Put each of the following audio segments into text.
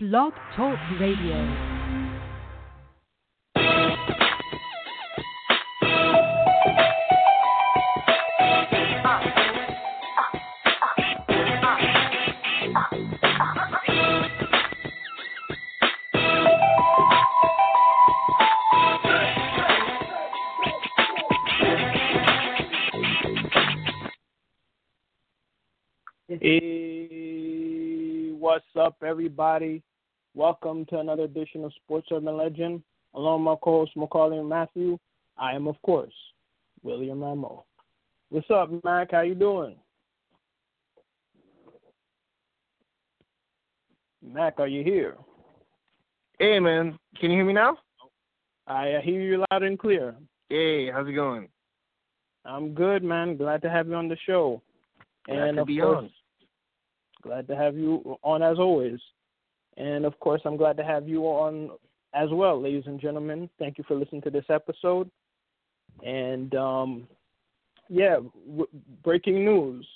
Blog Talk Radio. Everybody? Welcome to another edition of Sports Urban Legend. Along with my co-host Maccorley and Mathieu, I am, of course, William Rameau. What's up, Mac? How you doing? Mac, are you here? Hey man, can you hear me now? I hear you loud and clear. Hey, how's it going? I'm good, man. Glad to have you on the show. Glad and to of be course, on. glad to have you on as always. And of course, I'm glad to have you on as well, ladies and gentlemen. Thank you for listening to this episode. And um, yeah, w- breaking news: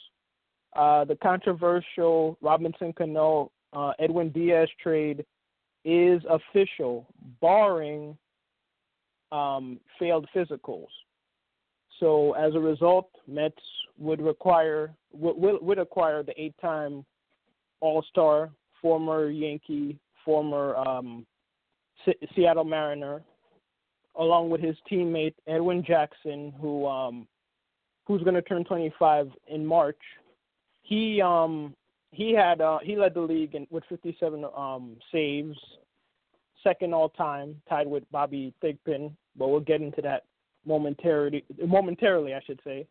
uh, the controversial Robinson Cano uh, Edwin Diaz trade is official, barring um, failed physicals. So as a result, Mets would require would, would acquire the eight-time All-Star, former Yankee, former um, Se- Seattle Mariner, along with his teammate Edwin Jackson, who um, who's going to turn 25 in March. He um he had uh, he led the league in, with 57 um, saves, second all time, tied with Bobby Thigpen. But we'll get into that momentarily. Momentarily, I should say.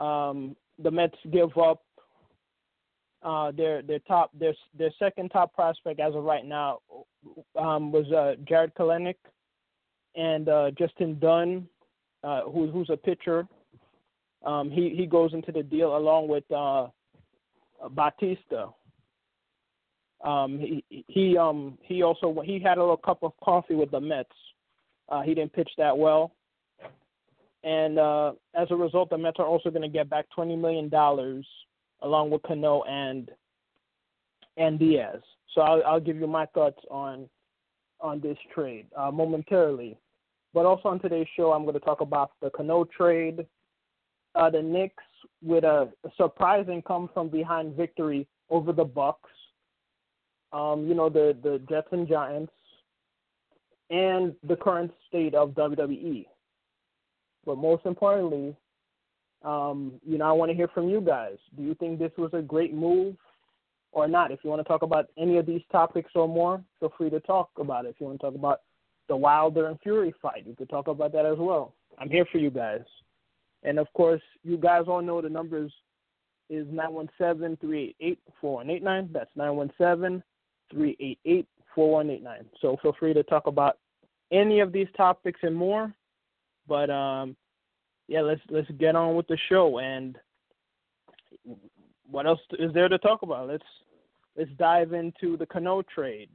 Um, the Mets give up uh, their their top their their second top prospect as of right now um, was uh, Jarred Kelenic and uh, Justin Dunn, uh, who's who's a pitcher. Um, he he goes into the deal along with uh, Bautista. Um, he he um he also he had a little cup of coffee with the Mets. Uh, he didn't pitch that well, and uh, as a result, the Mets are also going to get back twenty million dollars along with Cano and and Diaz. So I'll, I'll give you my thoughts on on this trade uh, momentarily. But also on today's show, I'm going to talk about the Cano trade, uh, the Knicks with a surprising come from behind victory over the Bucks. Um, you know the the Jets and Giants, and the current state of WWE. But most importantly, um, you know, I want to hear from you guys. Do you think this was a great move or not? If you want to talk about any of these topics or more, feel free to talk about it. If you want to talk about the Wilder and Fury fight, you could talk about that as well. I'm here for you guys. And of course, you guys all know the numbers is 917-388-4189. That's 917-388-4189. So feel free to talk about any of these topics and more. But um, yeah, let's let's get on with the show. And what else is there to talk about? Let's let's dive into the Cano trade.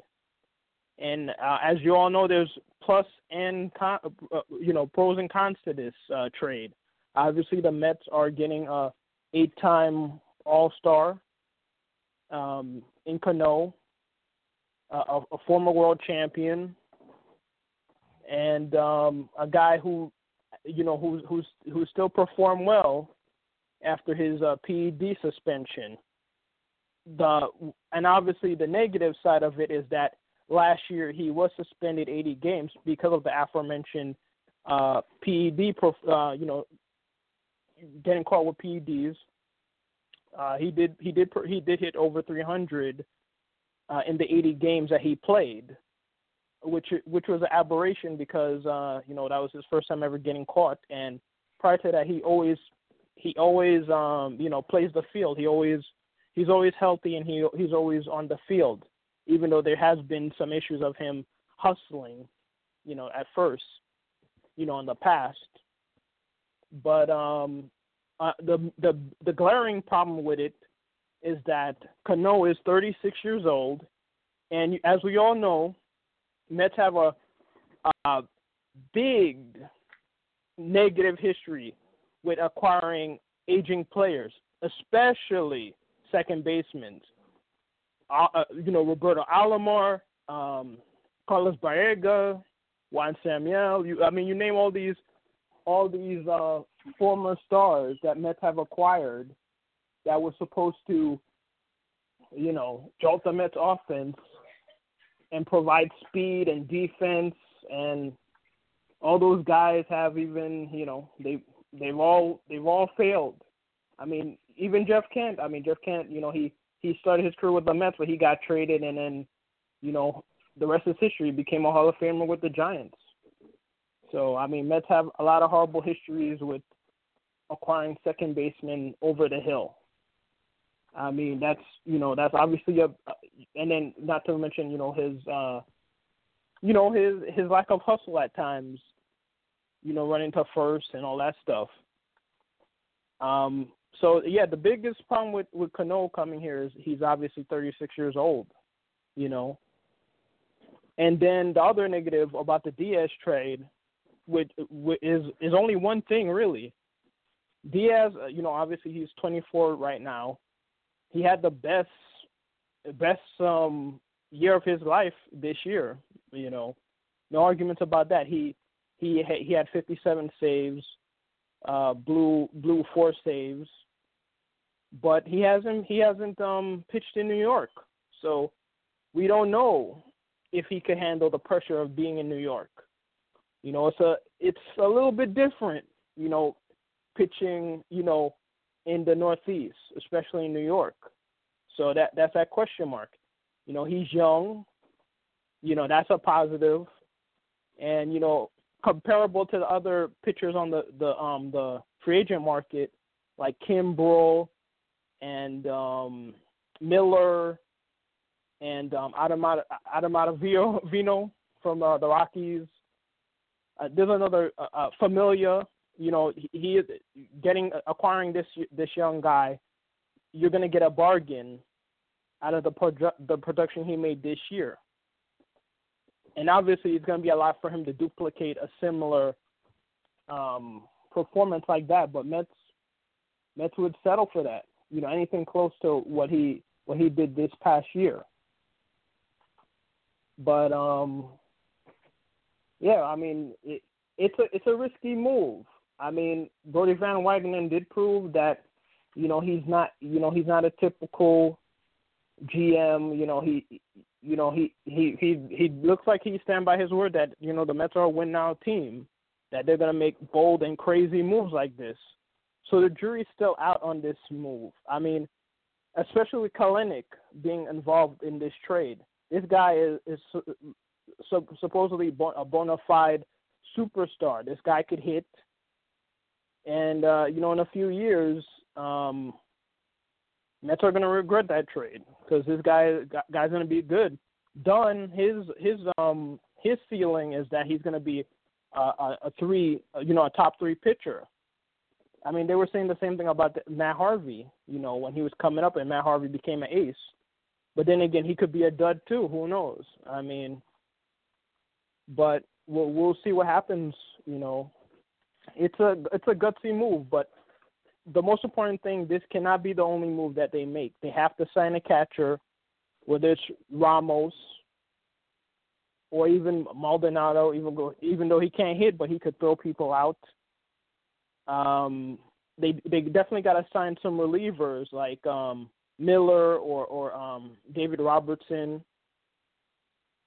And uh, as you all know, there's plus and con, uh, you know pros and cons to this uh, trade. Obviously, the Mets are getting a eight-time All-Star um, in Cano, uh, a, a former world champion, and um, a guy who you know, who's who's who still performed well after his uh, PED suspension. The and obviously the negative side of it is that last year he was suspended 80 games because of the aforementioned uh, PED, uh, you know, getting caught with PEDs. Uh, he did he did he did hit over 300 uh, in the 80 games that he played which which was an aberration because uh, you know that was his first time ever getting caught, and prior to that, he always he always um, you know plays the field. He always he's always healthy and he he's always on the field, even though there has been some issues of him hustling, you know, at first, you know, in the past. But um, uh, the the the glaring problem with it is that Cano is 36 years old, and as we all know, Mets have a, a big negative history with acquiring aging players, especially second basemen. uh, uh, you know Roberto Alomar, um, Carlos Baerga, Juan Samuel. You, I mean, you name all these all these uh, former stars that Mets have acquired that were supposed to, you know, jolt the Mets offense and provide speed and defense and all those guys have even you know they they've all they've all failed. I mean, even Jeff Kent. I mean, Jeff Kent. You know, he he started his career with the Mets, but he got traded, and then you know the rest is history. He became a Hall of Famer with the Giants. So I mean, Mets have a lot of horrible histories with acquiring second basemen over the hill. I mean, that's you know that's obviously a, and then not to mention you know his uh, you know his his lack of hustle at times, you know running to first and all that stuff. Um, so yeah, the biggest problem with with Cano coming here is he's obviously 36 years old, you know. And then the other negative about the Diaz trade with, with is is only one thing really. Diaz, uh, you know, obviously he's 24 right now. He had the best best um year of his life this year. You know, no arguments about that. He he he had 57 saves, uh, blew blew four saves, but he hasn't he hasn't um pitched in New York, so we don't know if he could handle the pressure of being in New York. You know, it's a it's a little bit different, you know, pitching, you know, in the Northeast, especially in New York. So that that's that question mark. You know, he's young. You know, that's a positive. And you know, comparable to the other pitchers on the the um the free agent market, like Kimbrel and um Miller and um Adamada Adam Ottavino from uh, the Rockies uh, there's another uh, uh, Familia. You know, he, is getting acquiring this this young guy. You're going to get a bargain out of the produ- the production he made this year. And obviously, it's going to be a lot for him to duplicate a similar um, performance like that. But Mets Mets would settle for that. You know, anything close to what he what he did this past year. But um, yeah, I mean, it, it's a it's a risky move. I mean, Brodie Van Wagenen did prove that, you know, he's not you know he's not a typical GM. You know, he you know he he he he looks like he stand by his word that you know the Mets are a win now team, that they're gonna make bold and crazy moves like this. So the jury's still out on this move. I mean, especially with Kelenic being involved in this trade. This guy is, is supposedly a bona fide superstar. This guy could hit, and uh, you know, in a few years, um, Mets are going to regret that trade because this guy guy's going to be good. Dunn, his his um his feeling is that he's going to be a, a, a three, you know, a top three pitcher. I mean, they were saying the same thing about Matt Harvey, you know, when he was coming up and Matt Harvey became an ace. But then again, he could be a dud too. Who knows? I mean, but we'll we'll see what happens. You know, it's a it's a gutsy move, but the most important thing this cannot be the only move that they make. They have to sign a catcher, whether it's Ramos or even Maldonado, even though even though he can't hit, but he could throw people out. Um, they they definitely got to sign some relievers like um, Miller or or um, David Robertson.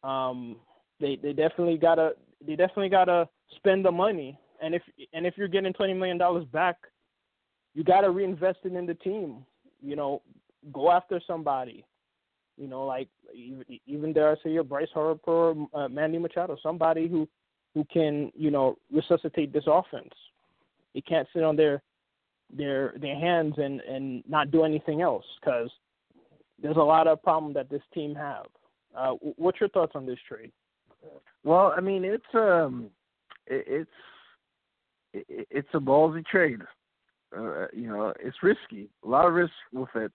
Um, they they definitely gotta they definitely gotta spend the money. And if and if you're getting twenty million dollars back, you gotta reinvest it in the team. You know, go after somebody. You know, like even, dare I say, your Bryce Harper, uh, Manny Machado, somebody who who can you know resuscitate this offense. They can't sit on their their their hands and and not do anything else because there's a lot of problem that this team have. Uh, what's your thoughts on this trade? Well, I mean, it's um, it, it's it, it's a ballsy trade. Uh, you know, it's risky. A lot of risk with it.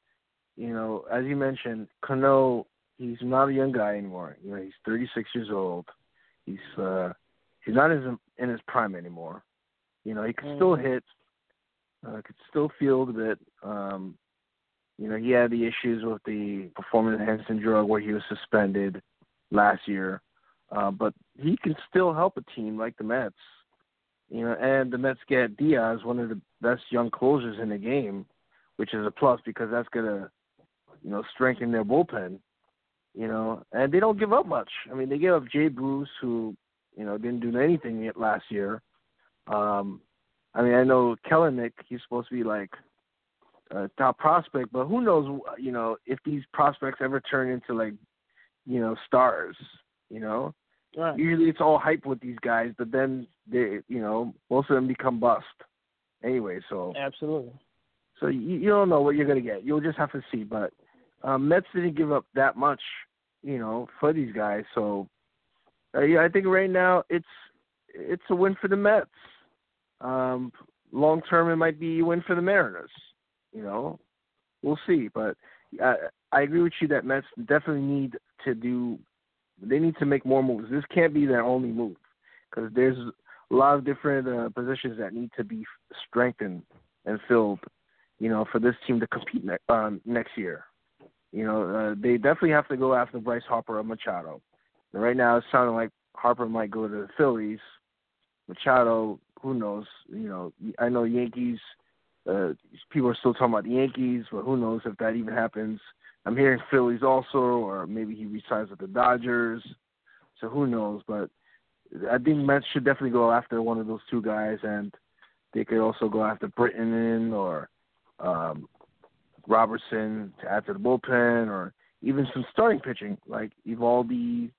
You know, as you mentioned, Cano, he's not a young guy anymore. You know, he's 36 years old. He's uh, he's not in his, in his prime anymore. You know, he can mm. still hit, uh, could still field a bit. Um, You know, he had the issues with the performance enhancing drug where he was suspended last year, uh, but he can still help a team like the Mets. You know, and the Mets get Diaz, one of the best young closers in the game, which is a plus because that's gonna, you know, strengthen their bullpen. You know, and they don't give up much. I mean, they gave up Jay Bruce, who, you know, didn't do anything yet last year. Um, I mean, I know Kelenic, he's supposed to be like a top prospect, but who knows, you know, if these prospects ever turn into like, you know, stars, you know? Right. Usually it's all hype with these guys, but then they, you know, most of them become bust anyway. So absolutely. So you, you don't know what you're gonna get. You'll just have to see. But um, Mets didn't give up that much, you know, for these guys. So uh, yeah, I think right now it's it's a win for the Mets. Um, long term, it might be a win for the Mariners. You know, we'll see. But I, I agree with you that Mets definitely need to do they need to make more moves. This can't be their only move because there's a lot of different uh, positions that need to be strengthened and filled. You know, for this team to compete ne- um, next year. You know, uh, they definitely have to go after Bryce Harper or Machado. And right now, it's sounding like Harper might go to the Phillies. Machado, who knows? You know, I know Yankees. Uh, people are still talking about the Yankees, but who knows if that even happens. I'm hearing Phillies also, or maybe he resigns with the Dodgers. So who knows? But I think Mets should definitely go after one of those two guys, and they could also go after Britton or um, Robertson to add to the bullpen, or even some starting pitching like Eovaldi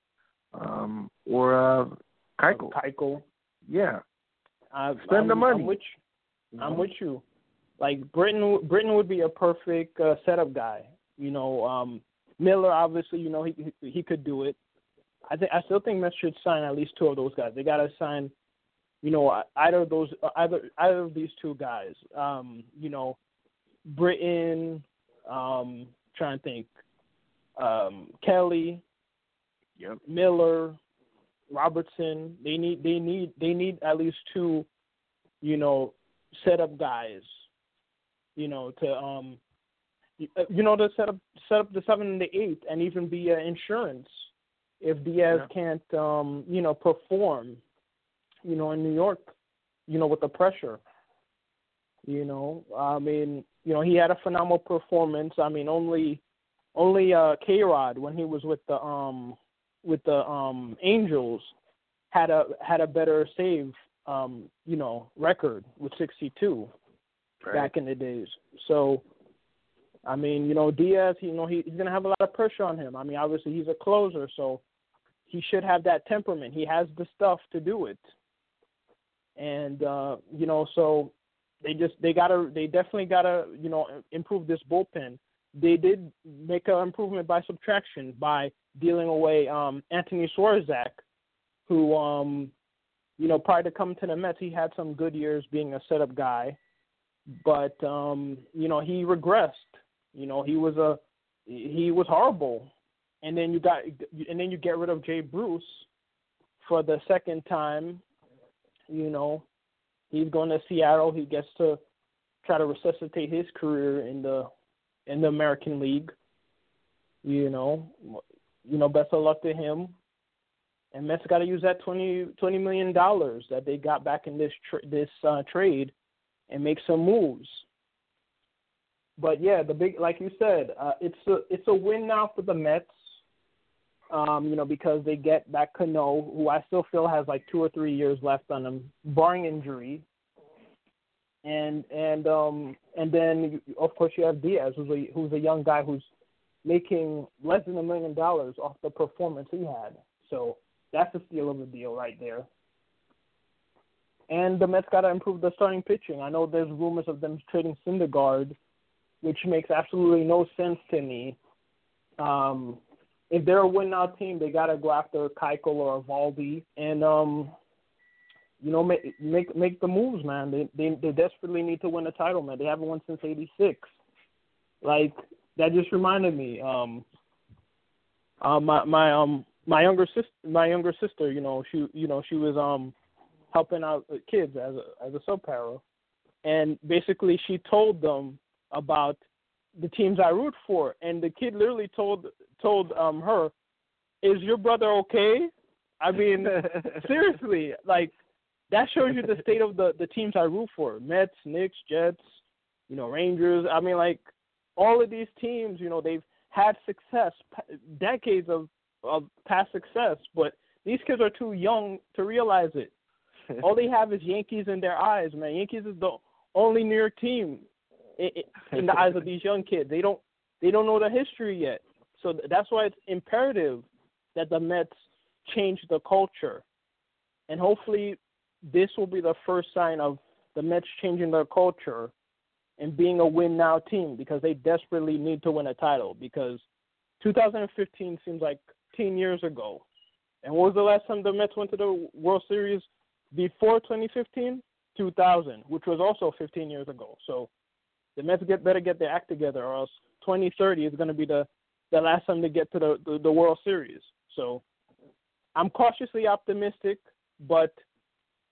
um, or uh, Keuchel. Keuchel. Yeah. Uh, Spend I'm, the money. I'm with you. I'm with you. Like Britton, Britton would be a perfect uh, setup guy. You know, um, Miller obviously, you know, he he could do it. I think I still think Mets should sign at least two of those guys. They got to sign, you know, either of those, either either of these two guys. Um, you know, Britton. Um, trying to think. Um, Kelly. Yep. Miller. Robertson. They need they need they need at least two, you know, setup guys. You know, to um uh, you know, to set up set up the seven and the eight, and even be uh, insurance if Diaz yeah. can't, um, you know, perform, you know, in New York, you know, with the pressure. You know, I mean, you know, he had a phenomenal performance. I mean, only, only uh, K Rod when he was with the um with the um Angels had a had a better save um you know record with 62 right. back in the days. So I mean, you know, Diaz, you know, he, he's going to have a lot of pressure on him. I mean, obviously he's a closer, so he should have that temperament. He has the stuff to do it. And uh, you know, so they just they got to they definitely got to, you know, improve this bullpen. They did make an improvement by subtraction by dealing away um Anthony Swarzak, who um you know, prior to coming to the Mets, he had some good years being a setup guy, but um, you know, he regressed you know, he was a he was horrible. And then you got and then you get rid of Jay Bruce for the second time. You know, he's going to Seattle. He gets to try to resuscitate his career in the in the American League. You know, you know, best of luck to him. And Mets got to use that twenty twenty million dollars that they got back in this tra- this uh, trade and make some moves but yeah, the big like you said, uh, it's a it's a win now for the Mets. Um, you know, because they get that Cano, who I still feel has like two or three years left on him, barring injury. And and um and then of course you have Diaz, who's a who's a young guy who's making less than a million dollars off the performance he had. So that's a steal of a deal right there. And the Mets got to improve the starting pitching. I know there's rumors of them trading Syndergaard which makes absolutely no sense to me. Um, if they're a win now team, they got to go after Keuchel or Eovaldi and um, you know make make make the moves, man. They they they desperately need to win a title, man. They haven't won since '86. Like that just reminded me. Um, uh, my my um my younger sister my younger sister, you know she you know she was um helping out kids as a as a sub para, and basically she told them about the teams I root for. And the kid literally told told um her, "Is your brother okay?" I mean, seriously, like that shows you the state of the the teams I root for: Mets, Knicks, Jets, you know, Rangers. I mean, like all of these teams, you know, they've had success, decades of of past success, but these kids are too young to realize it. all they have is Yankees in their eyes, man. Yankees is the only New York team in, in the eyes of these young kids. They don't they don't know the history yet. So that's why it's imperative that the Mets change the culture. And hopefully this will be the first sign of the Mets changing their culture and being a win now team because they desperately need to win a title because 2015 seems like 10 years ago. And what was the last time the Mets went to the World Series before 2015? 2000, which was also 15 years ago. So the Mets get better get their act together, or else 2030 is going to be the the last time they get to the, the the World Series. So I'm cautiously optimistic, but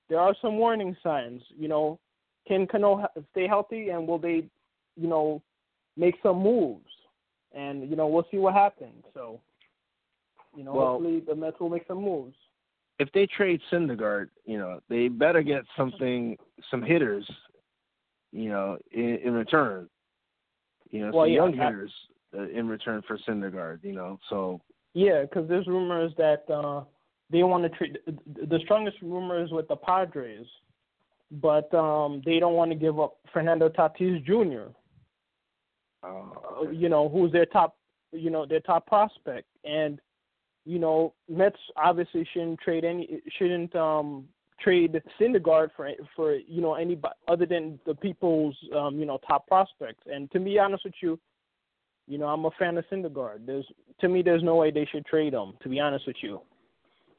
there are some warning signs. You know, can Cano stay healthy, and will they, you know, make some moves? And you know, we'll see what happens. So, you know, well, hopefully the Mets will make some moves. If they trade Syndergaard, you know, they better get something, some hitters, you know, in, in return. You know, well, some yeah, young hitters uh, in return for Syndergaard. You know, so. Yeah, because there's rumors that uh they want to trade. The strongest rumor is with the Padres, but um they don't want to give up Fernando Tatis Jr. Uh, you know, who's their top, you know, their top prospect, and you know, Mets obviously shouldn't trade any, shouldn't um trade Syndergaard for for you know anybody other than the people's um you know top prospects. And to be honest with you, you know, I'm a fan of Syndergaard. There's to me, there's no way they should trade him. To be honest with you,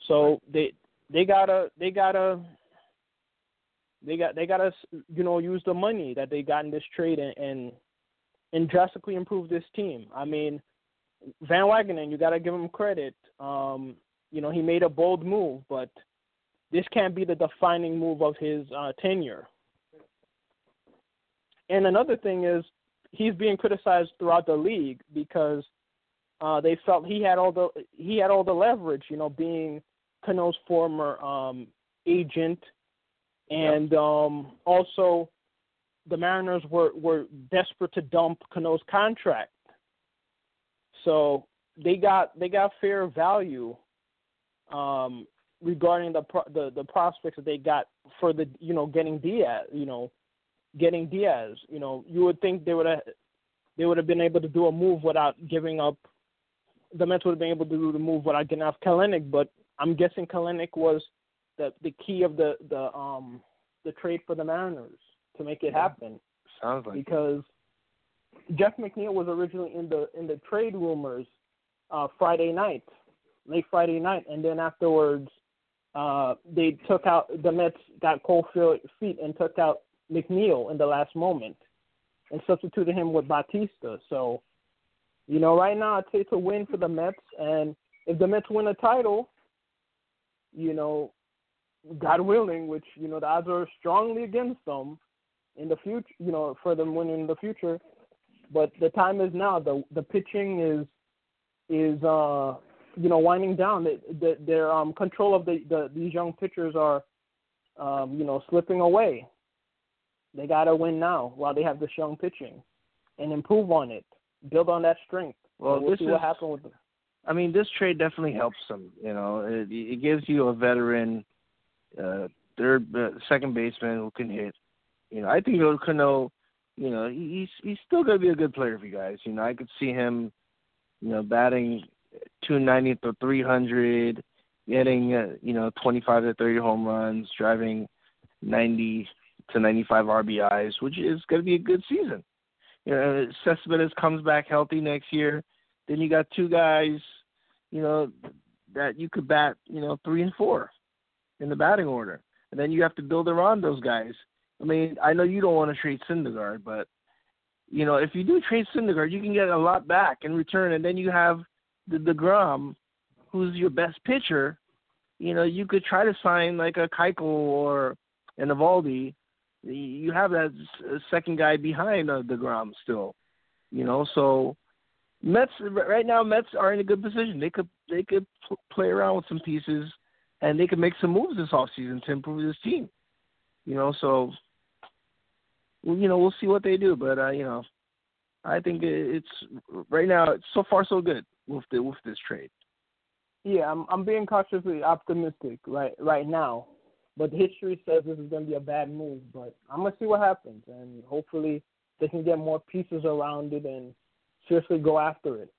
so they they gotta they gotta they got they gotta you know use the money that they got in this trade and and, and drastically improve this team. I mean, Van Wagenen, you gotta give him credit. Um, you know, he made a bold move, but this can't be the defining move of his uh, tenure. And another thing is he's being criticized throughout the league because uh, they felt he had all the he had all the leverage, you know, being Cano's former um, agent, and yep. um, also the Mariners were were desperate to dump Cano's contract, so they got they got fair value um, regarding the, pro- the the prospects that they got for the you know getting Diaz, you know, getting Diaz. You know, you would think they would have they would have been able to do a move without giving up. The Mets would have been able to do the move without getting off Kelenic, but I'm guessing Kelenic was the the key of the the um the trade for the Mariners to make it happen. Sounds like because it. Jeff McNeil was originally in the in the trade rumors uh Friday night, late Friday night, and then afterwards uh they took out the Mets got cold feet and took out McNeil in the last moment and substituted him with Bautista. So, you know, right now I'd say it's a win for the Mets, and if the Mets win a title, you know, God willing, which you know the odds are strongly against them in the future, you know, for them winning in the future. But the time is now. the The pitching is is uh you know winding down. The, their um control of the, the these young pitchers are um you know slipping away. They got to win now while they have this young pitching, and improve on it. Build on that strength. Well, we'll this is, what happens with them. I mean, this trade definitely helps them. You know, it, it gives you a veteran, uh, third, uh, second baseman who can hit. You know, I think Cano, you know, he's he's still gonna be a good player for you guys. You know, I could see him, you know, batting 290 to 300, getting uh, you know 25 to 30 home runs, driving 90 to 95 RBIs, which is going to be a good season. You know, Cespedes comes back healthy next year. Then you got two guys, you know, that you could bat, you know, three and four in the batting order, and then you have to build around those guys. I mean, I know you don't want to trade Syndergaard, but you know, if you do trade Syndergaard, you can get a lot back in return, and then you have the Degrom, who's your best pitcher. You know, you could try to sign like a Keuchel or an Eovaldi you have that second guy behind uh, Degrom still. You know, so Mets right now Mets are in a good position. They could they could pl- play around with some pieces, and they could make some moves this offseason to improve this team. You know, so well, you know we'll see what they do, but uh, you know, I think it's right now. It's so far so good with the with this trade. Yeah, I'm I'm being cautiously optimistic right right now, but history says this is going to be a bad move. But I'm gonna see what happens, and hopefully they can get more pieces around it and seriously go after it.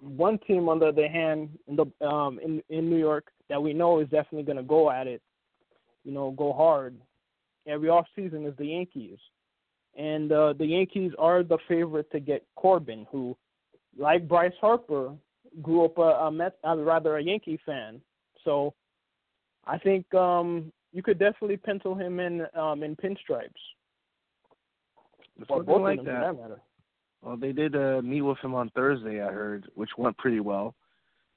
One team, on the other hand, in the um in in New York that we know is definitely going to go at it, you know, go hard every off season is the Yankees, and uh, the Yankees are the favorite to get Corbin, who, like Bryce Harper, grew up a, a Met, uh, rather a Yankee fan. So I think um, you could definitely pencil him in um, in pinstripes. It's or both like them, that. that. Well, they did uh, meet with him on Thursday, I heard, which went pretty well.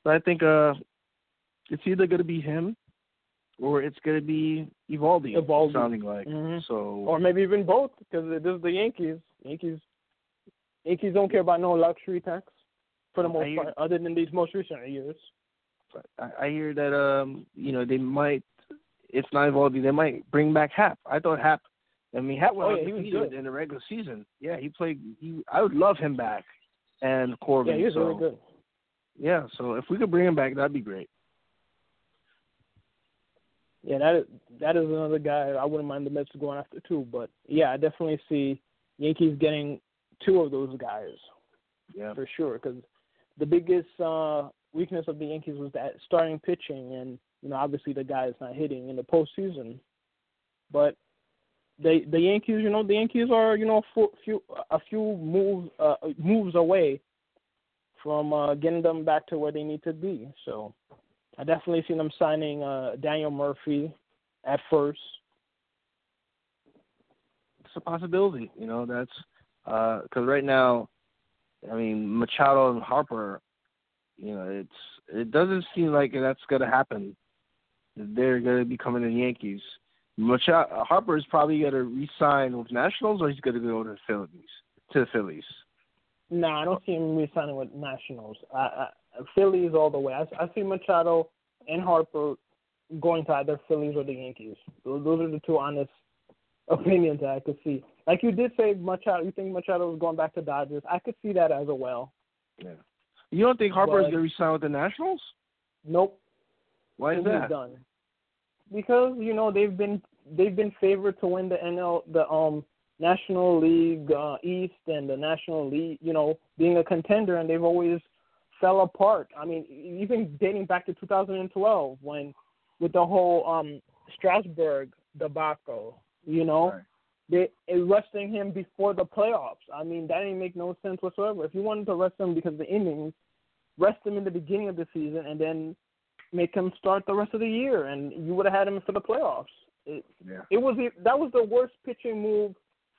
But I think uh, it's either going to be him or it's going to be Eovaldi, Eovaldi. sounding like. Mhm. So Or maybe even both, because this is the Yankees. Yankees, Yankees don't care about no luxury tax for the most hear- part, other than these most recent years. I, I hear that um, you know, they might, if not Eovaldi, they might bring back Hap. I thought Hap. I mean, Hap went Oh, yeah, he was good. in the regular season. Yeah, he played. He, I would love him back, and Corbin. Yeah, he was so, really good. Yeah, so if we could bring him back, that'd be great. Yeah, that is that is another guy I wouldn't mind the Mets going after too. But yeah, I definitely see Yankees getting two of those guys Yeah. for sure. Because the biggest uh, weakness of the Yankees was that starting pitching, and you know obviously the guy is not hitting in the postseason. But they the Yankees, you know, the Yankees are you know a few, a few moves uh, moves away from uh, getting them back to where they need to be. So I definitely see them signing uh, Daniel Murphy at first. it's a possibility. You know, that's because right now, I mean, Machado and Harper, you know, it's it doesn't seem like that's going to happen. They're going to be coming to the Yankees. Machado, Harper is probably going to re-sign with Nationals, or he's going to go to the Phillies. To the Phillies. No, I don't see him re-signing with Nationals. I, I, Phillies all the way. I, I see Machado and Harper going to either Phillies or the Yankees. Those, those are the two honest opinions that I could see. Like you did say, Machado. You think Machado was going back to Dodgers? I could see that as well. Yeah. You don't think Harper is going to re-sign with the Nationals? Nope. Why is that? done. Because you know they've been they've been favored to win the NL the um National League uh, East and the National League. You know being a contender, and they've always fell apart. I mean, even dating back to 2012 when with the whole um Strasburg debacle. You know. Right. They arresting him before the playoffs. I mean, that didn't make no sense whatsoever. If you wanted to arrest him because of the innings, rest him in the beginning of the season and then make him start the rest of the year, and you would have had him for the playoffs. It, Yeah. it was that was the worst pitching move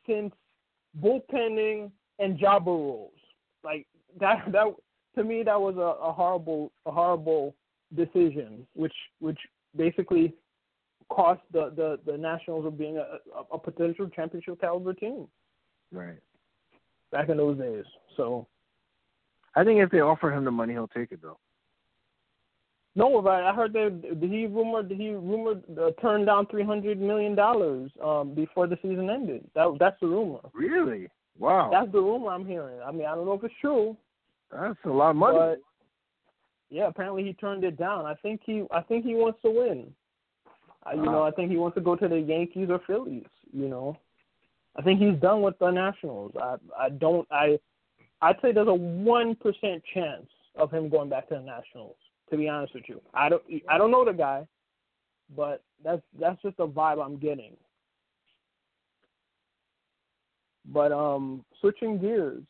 since bullpenning and jobber rules. Like that that to me that was a, a horrible a horrible decision, which which basically cost the the, the Nationals of being a, a, a potential championship caliber team Right. back in those days. So I think if they offer him the money, he'll take it though. No, but I heard that did he rumored he rumored uh, turned down three hundred million dollars um, before the season ended. That that's the rumor. Really? Wow. That's the rumor I'm hearing. I mean, I don't know if it's true, That's a lot of money. but yeah, apparently he turned it down. I think he I think he wants to win. You know, I think he wants to go to the Yankees or Phillies. You know, I think he's done with the Nationals. I I don't I I'd say there's a one percent chance of him going back to the Nationals. To be honest with you, I don't I don't know the guy, but that's that's just the vibe I'm getting. But um, switching gears,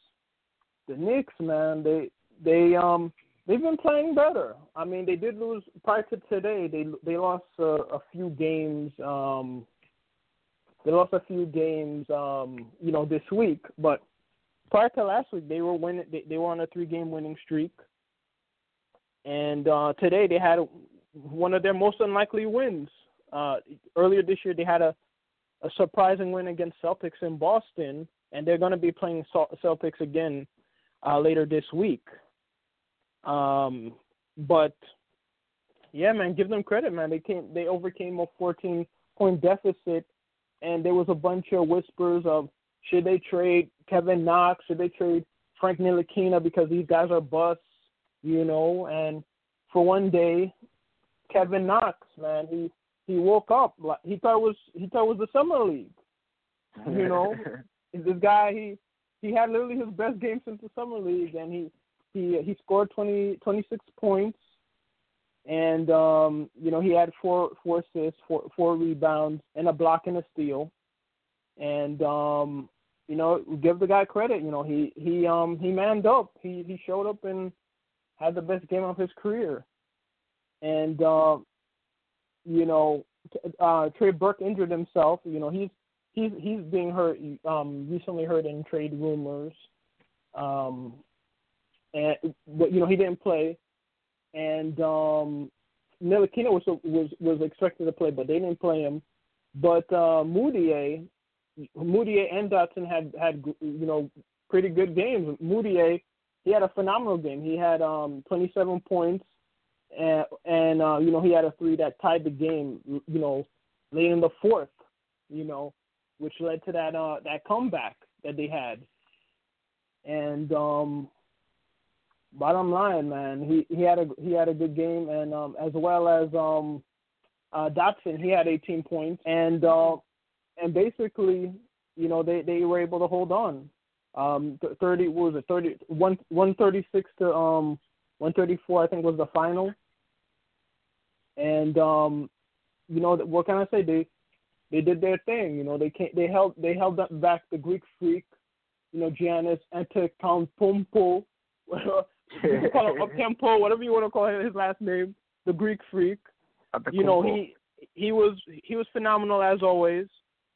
the Knicks, man, they they um they've been playing better. I mean, they did lose prior to today. They they lost uh, a few games. Um, they lost a few games. Um, you know, this week, but prior to last week, they were winning. They, they were on a three-game winning streak, and uh, today they had one of their most unlikely wins. Uh, earlier this year, they had a a surprising win against Celtics in Boston, and they're going to be playing Cel- Celtics again uh, later this week. Um, but yeah, man, give them credit, man. They came, they overcame a 14 point deficit, and there was a bunch of whispers of should they trade Kevin Knox, should they trade Frank Ntilikina because these guys are busts, you know. And for one day, Kevin Knox, man, he he woke up. He thought it was he thought it was the summer league. You know, this guy he he had literally his best game since the summer league, and he he he scored 20, 26 points, and um, you know he had four four assists, four four rebounds, and a block and a steal, and um, you know give the guy credit. You know he he um he manned up. He he showed up and had the best game of his career, and um, you know uh, Trey Burke injured himself. You know he's he's he's being hurt um recently heard in trade rumors. Um and but you know he didn't play and um Ntilikina was was was expected to play but they didn't play him. But uh Mudiay Mudiay and Dotson had had you know pretty good games. Mudiay he had a phenomenal game. He had um 27 points and and uh you know he had a three that tied the game you know late in the fourth you know which led to that uh that comeback that they had. And um bottom line, man, he he had a he had a good game and um as well as um uh Dotson, he had 18 points and uh and basically, you know, they they were able to hold on. Um 30 what was it 30 one 136 to um 134 I think was the final. And um you know what can I say they they did their thing. You know, they came, they held they held back the Greek freak, you know, Giannis Antetokounmpo, you call him Tempo, whatever you want to call him, his last name, the Greek freak. You know, he he was he was phenomenal as always.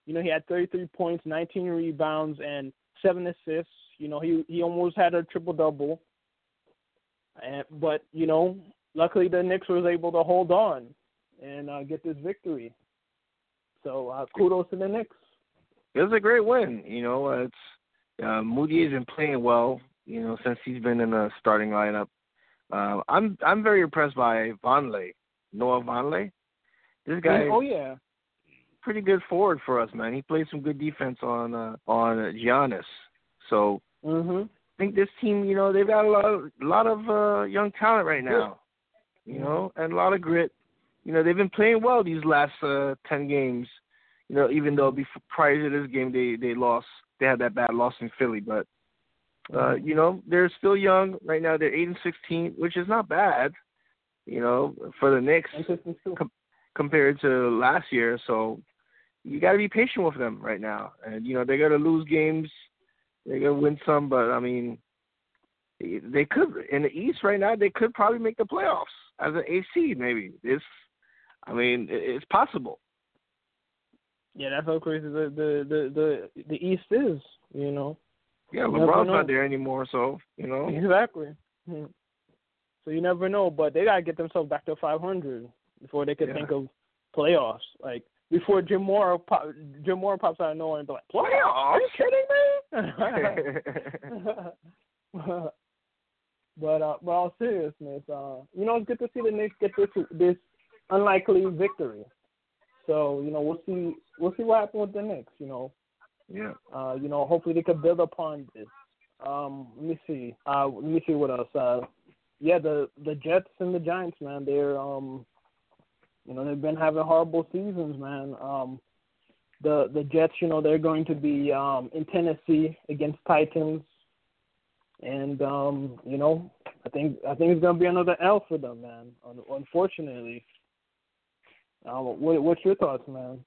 You know, he had 33 points, 19 rebounds, and seven assists. You know, he he almost had a triple double. And but you know, luckily the Knicks was able to hold on and uh, get this victory. So uh, kudos to the Knicks. It was a great win. You know, it's uh, Moody has been playing well. You know, since he's been in the starting lineup. Uh, I'm I'm very impressed by Vonleh, Noah Vonleh. This guy. Oh yeah. Pretty good forward for us, man. He played some good defense on uh, on Giannis. So mm-hmm. I think this team, you know, they've got a lot of a lot of uh, young talent right now. You know, and a lot of grit you know they've been playing well these last uh, ten games. You know, even though before, prior to this game they they lost, they had that bad loss in Philly, but uh, you know they're still young right now. They're eight and sixteen, which is not bad. You know, for the Knicks com- compared to last year. So you got to be patient with them right now, and you know they're gonna lose games, they're gonna win some, but I mean they could in the East right now. They could probably make the playoffs as an AC. Maybe it's I mean, it's possible. Yeah, that's how crazy the the the the, the East is. You know. Yeah, LeBron's not there anymore, so you know. Exactly. Hmm. So you never know, but they gotta get themselves back to 500 before they could yeah. think of playoffs. Like before Jim Mora, pop, Jim Mora pops out of nowhere and be like, "Playoffs? Are you kidding me?" but uh, but all seriousness, uh, you know, it's good to see the Knicks get this this unlikely victory. So you know we'll see we'll see what happens with the Knicks. You know, yeah. Uh, you know, hopefully they could build upon this. Um, let me see. Uh, let me see what else. Uh, yeah, the the Jets and the Giants, man. They're um, you know, they've been having horrible seasons, man. Um, the the Jets, you know, they're going to be um in Tennessee against Titans, and um, you know, I think I think it's gonna be another L for them, man. Unfortunately. Um, what, what's your thoughts, man?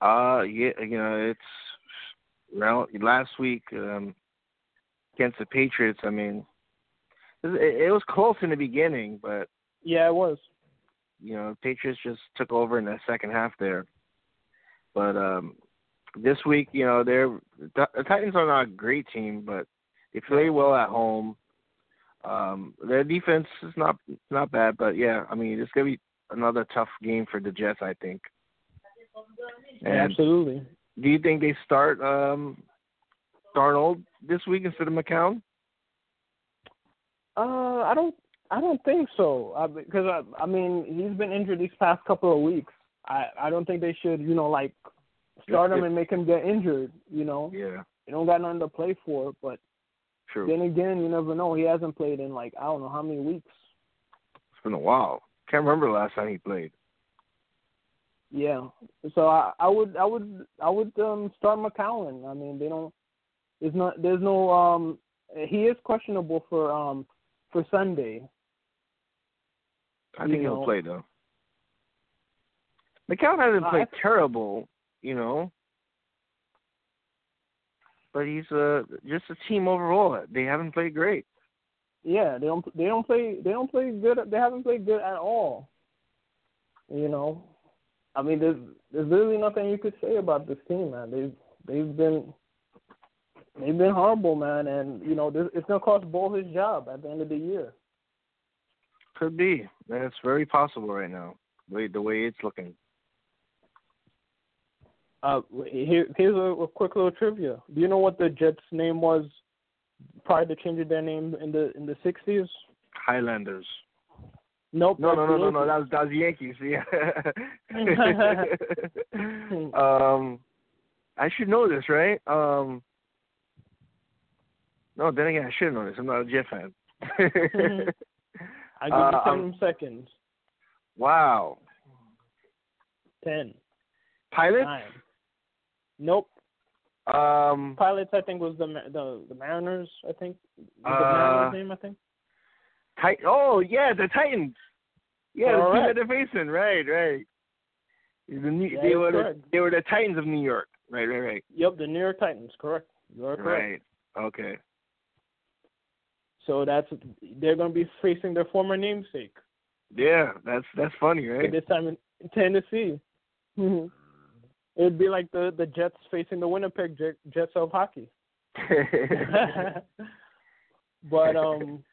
Uh, yeah, you know, it's last week um, against the Patriots. I mean, it, it was close in the beginning, but yeah, it was. You know, Patriots just took over in the second half there. But um this week, you know, they're the Titans are not a great team, but they play well at home. Um, their defense is not not bad, but yeah, I mean, it's gonna be another tough game for the Jets, I think. And Absolutely. Do you think they start um, Darnold this week instead of McCown? Uh, I don't. I don't think so. Uh, because I, I mean, he's been injured these past couple of weeks. I, I don't think they should, you know, like start him and make him get injured. You know. Yeah. They don't got nothing to play for. But True. then again, you never know. He hasn't played in like I don't know how many weeks. It's been a while. Can't remember the last time he played. Yeah. So I, I would I would I would um start McCown. I mean they don't there's not there's no um he is questionable for um for Sunday. I think he'll play though. McCown hasn't Uh, played terrible, you know. But he's uh just a team overall. They haven't played great. Yeah, they don't they don't play they don't play good they haven't played good at all. You know. I mean there's there's literally nothing you could say about this team, man. They've they've been they've been horrible, man, and you know, this, it's gonna cost Bowles his job at the end of the year. Could be. That's very possible right now. The way the way it's looking. Uh, here, here's a, a quick little trivia. Do you know what the Jets' name was prior to changing their name in the in the '60s? Highlanders. Nope. No, no, no, no, no. That was that was Yankees. Yeah. um, I should know this, right? Um. No, then again, I should know this. I'm not a Jet fan. I give Uh, you 10 um, seconds. wow. Ten, Pilots. nine. Nope. Um. Pilots, I think, was the the the Mariners. I think was the Uh, Mariners name. I think. Tit- oh yeah, the Titans. Yeah, the All team that they're facing. Right, right. The New, Yeah, they were the, they were the Titans of New York. Right, right, right. Yep, the New York Titans. Correct. You are correct. Right. Okay. So that's they're going to be facing their former namesake. Yeah, that's that's funny, but right? this time in Tennessee. It'd be like the the Jets facing the Winnipeg Jet- Jets of hockey. but um,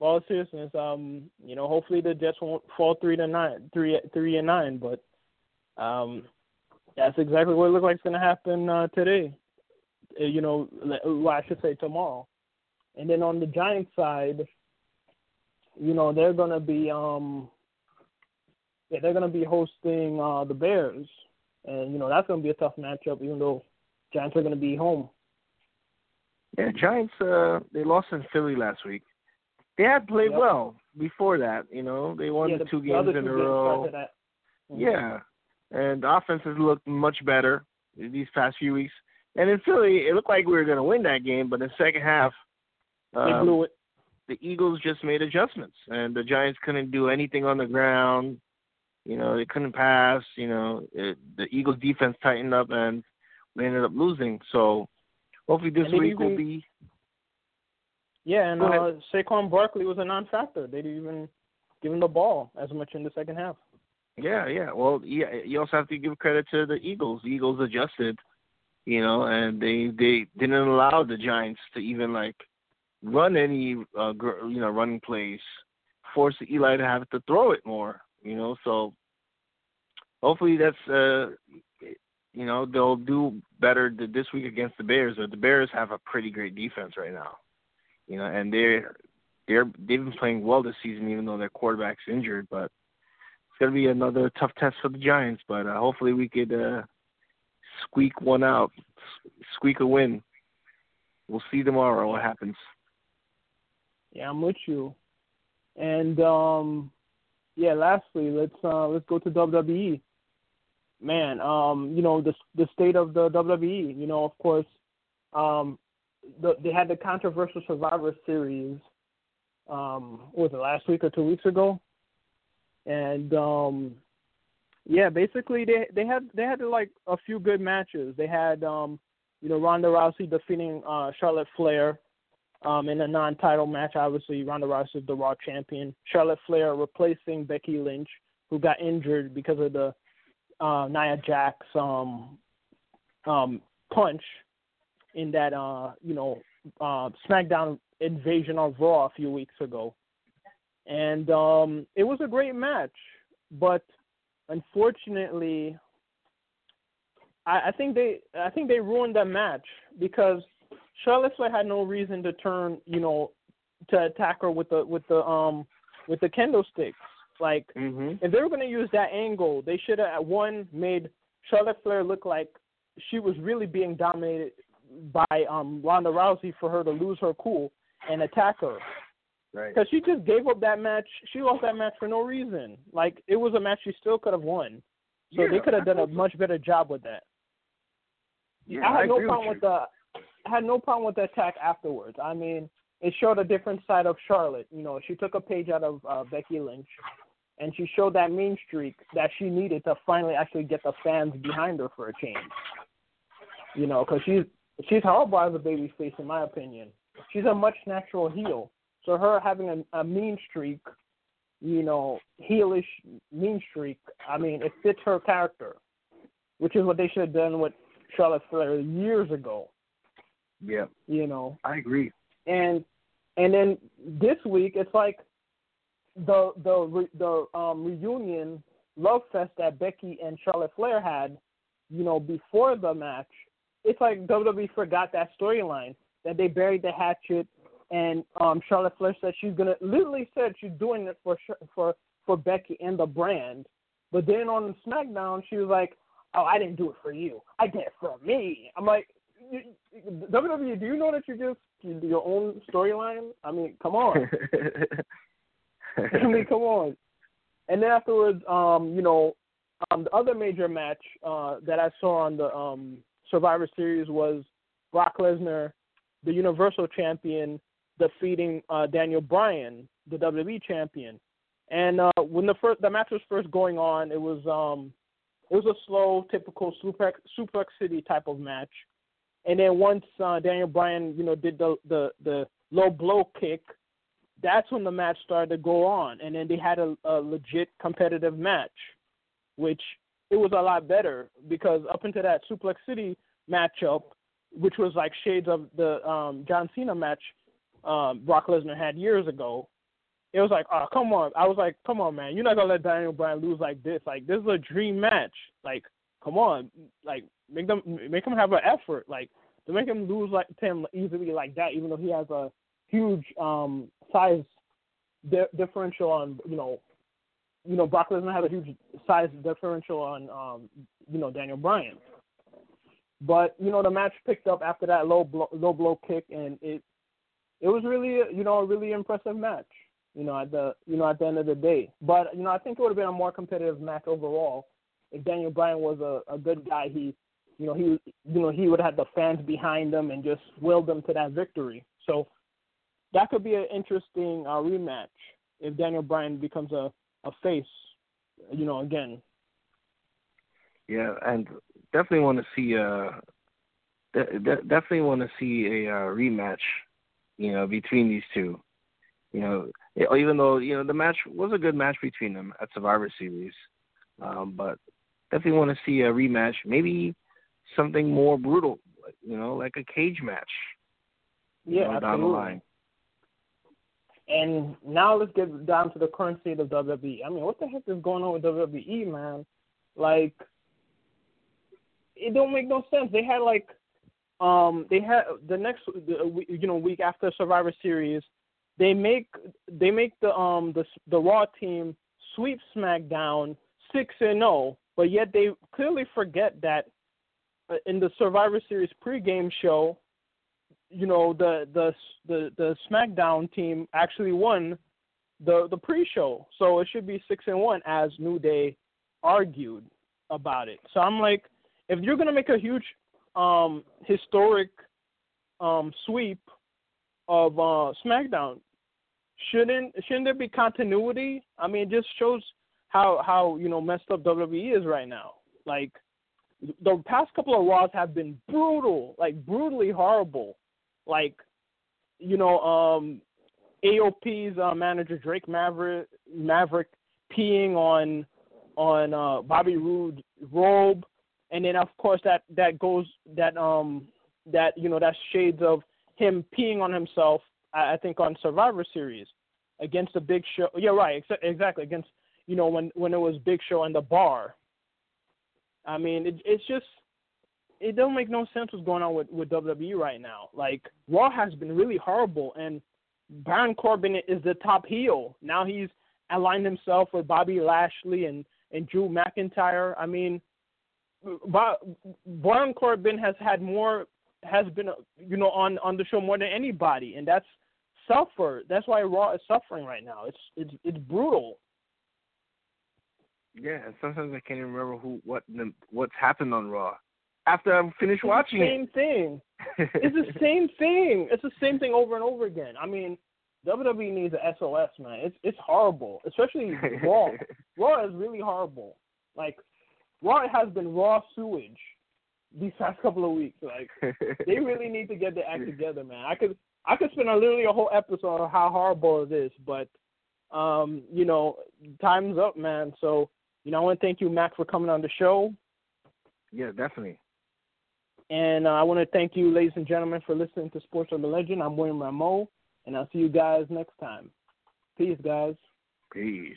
all seriousness, um, you know, hopefully the Jets won't fall three to nine, three three and nine. But um, that's exactly what it looks like is going to happen uh, today. Uh, you know, well, I should say tomorrow. And then on the Giants side, you know, they're going to be um, yeah, they're going to be hosting uh, the Bears, and you know that's going to be a tough matchup, even though Giants are going to be home. yeah, Giants. Uh, they lost in Philly last week. They had played Yep. well before that. You know, they won yeah, the two games in two a row. Mhm. Yeah, and the offense has looked much better these past few weeks. And in Philly, it looked like we were going to win that game, but in the second half, they um, blew it. the Eagles just made adjustments, and the Giants couldn't do anything on the ground. You know, they couldn't pass. You know, it, the Eagles defense tightened up, and we ended up losing. So hopefully this they week will be. Yeah, and uh. Saquon Barkley was a non-factor. They didn't even give him the ball as much in the second half. Yeah, yeah. Well, yeah. You also have to give credit to the Eagles. The Eagles adjusted, you know, and they they didn't allow the Giants to even like run any uh, you know running plays. Force Eli to have to throw it more, you know. So hopefully that's uh you know they'll do better this week against the Bears. But the Bears have a pretty great defense right now, you know, and they're they're they've been playing well this season even though their quarterback's injured, but it's gonna be another tough test for the Giants, but uh, hopefully we could uh, squeak one out, squeak a win. We'll see tomorrow what happens. Yeah, I'm with you. And um, yeah, lastly, let's uh, let's go to WWE. Man, um, you know the the state of the WWE. You know, of course, um, the, they had the controversial Survivor Series. Um, was it last week or two weeks ago? And um, yeah, basically they they had they had like a few good matches. They had um, you know Ronda Rousey defeating uh, Charlotte Flair um, in a non-title match. Obviously, Ronda Rousey is the Raw champion. Charlotte Flair replacing Becky Lynch, who got injured because of the uh, Nia Jax um, um, punch in that uh, you know uh, SmackDown invasion of Raw a few weeks ago, and um, it was a great match, but unfortunately. I, I think they I think they ruined that match because Charlotte Flair had no reason to turn, you know, to attack her with the with the um with the kendo sticks. Like Mhm. if they were gonna use that angle, they should have at one made Charlotte Flair look like she was really being dominated by um Ronda Rousey for her to lose her cool and attack her. Right. Because she just gave up that match. She lost that match for no reason. Like it was a match she still could have won. So Yeah, they could have done a much better job with that. Yeah, I had no problem with with the I had no problem with the attack afterwards. I mean, it showed a different side of Charlotte. You know, she took a page out of uh, Becky Lynch, and she showed that mean streak that she needed to finally actually get the fans behind her for a change. You know, because she's she's horrible as a baby face in my opinion. She's a much natural heel. So her having a, a mean streak, you know, heelish mean streak. I mean, it fits her character, which is what they should have done with Charlotte Flair years ago. Yeah, You know, I agree. and and then this week it's like the the the um reunion love fest that Becky and Charlotte Flair had, you know, before the match. It's like WWE forgot that storyline that they buried the hatchet, and um Charlotte Flair said she's gonna literally said she's doing it for Sh- for for Becky and the brand, but then on SmackDown she was like, "Oh, I didn't do it for you. I did it for me." I'm like, WWE, do you know that you just you do your own storyline? I mean, come on. I mean, come on. And then afterwards, um, you know, um, the other major match uh, that I saw on the um, Survivor Series was Brock Lesnar, the Universal Champion, defeating uh, Daniel Bryan, the WWE Champion. And uh, when the first the match was first going on, it was um, it was a slow, typical suplex suplex city type of match. And then once uh, Daniel Bryan, you know, did the the the low blow kick, that's when the match started to go on, and then they had a, a legit competitive match, which it was a lot better because up into that Suplex City matchup, which was like shades of the um, John Cena match um, Brock Lesnar had years ago. It was like, oh come on! I was like, come on, man! You're not gonna let Daniel Bryan lose like this. Like this is a dream match. Like, come on! Like make them make him have an effort. Like to make him lose like to him easily like that, even though he has a huge um size di- differential on you know you know Brock Lesnar has a huge size differential on um you know Daniel Bryan. But you know the match picked up after that low blow, low blow kick, and it it was really you know a really impressive match. You know at the you know at the end of the day, but you know I think it would have been a more competitive match overall if Daniel Bryan was a, a good guy. He you know he you know he would have the fans behind him and just willed them to that victory. So that could be an interesting uh, rematch if Daniel Bryan becomes a a face. You know again. Yeah, and definitely want to see uh de- de- definitely want to see a uh, rematch, you know, between these two. You know, even though you know the match was a good match between them at Survivor Series, um, but definitely want to see a rematch. Maybe something more brutal, you know, like a cage match. you Yeah, know, down the absolutely. line. And now let's get down to the current state of WWE. I mean, what the heck is going on with WWE, man? Like, it don't make no sense. They had like, um, they had the next, you know, week after Survivor Series, they make they make the um the the Raw team sweep SmackDown six and zero, but yet they clearly forget that uh, in the Survivor Series pregame show, you know the the the the SmackDown team actually won the the pre-show, so it should be six and one as New Day argued about it. So I'm like, if you're gonna make a huge um historic um sweep of uh SmackDown, shouldn't shouldn't there be continuity? I mean, it just shows how how you know messed up WWE is right now. Like the past couple of Raws have been brutal, like brutally horrible. Like, you know, um, AOP's uh, manager Drake Maverick Maverick peeing on on uh, Bobby Roode robe, and then of course that that goes that um that you know that shades of him peeing on himself. I, I think on Survivor Series against the Big Show. Yeah, right, ex- exactly against you know when when it was Big Show and the bar. I mean, it, it's just it don't make no sense what's going on with with WWE right now. Like Raw has been really horrible, and Baron Corbin is the top heel. Now he's aligned himself with Bobby Lashley and and Drew McIntyre. I mean, Baron Corbin has had more has been you know on on the show more than anybody, and that's suffer. That's why Raw is suffering right now. It's it's it's brutal. Yeah, and sometimes I can't even remember who what what's happened on Raw after I'm finished it's watching the same it. thing. it's the same thing. It's the same thing over and over again. I mean, WWE needs a SOS, man. It's it's horrible, especially Raw. Raw is really horrible. Like Raw has been raw sewage these past couple of weeks. Like they really need to get their act together, man. I could I could spend a, literally a whole episode on how horrible it is, but um, you know, time's up, man. So you know, I want to thank you, Mac, for coming on the show. Yeah, definitely. And uh, I want to thank you, ladies and gentlemen, for listening to Sports Urban Legend. I'm William Rameau, and I'll see you guys next time. Peace, guys. Peace.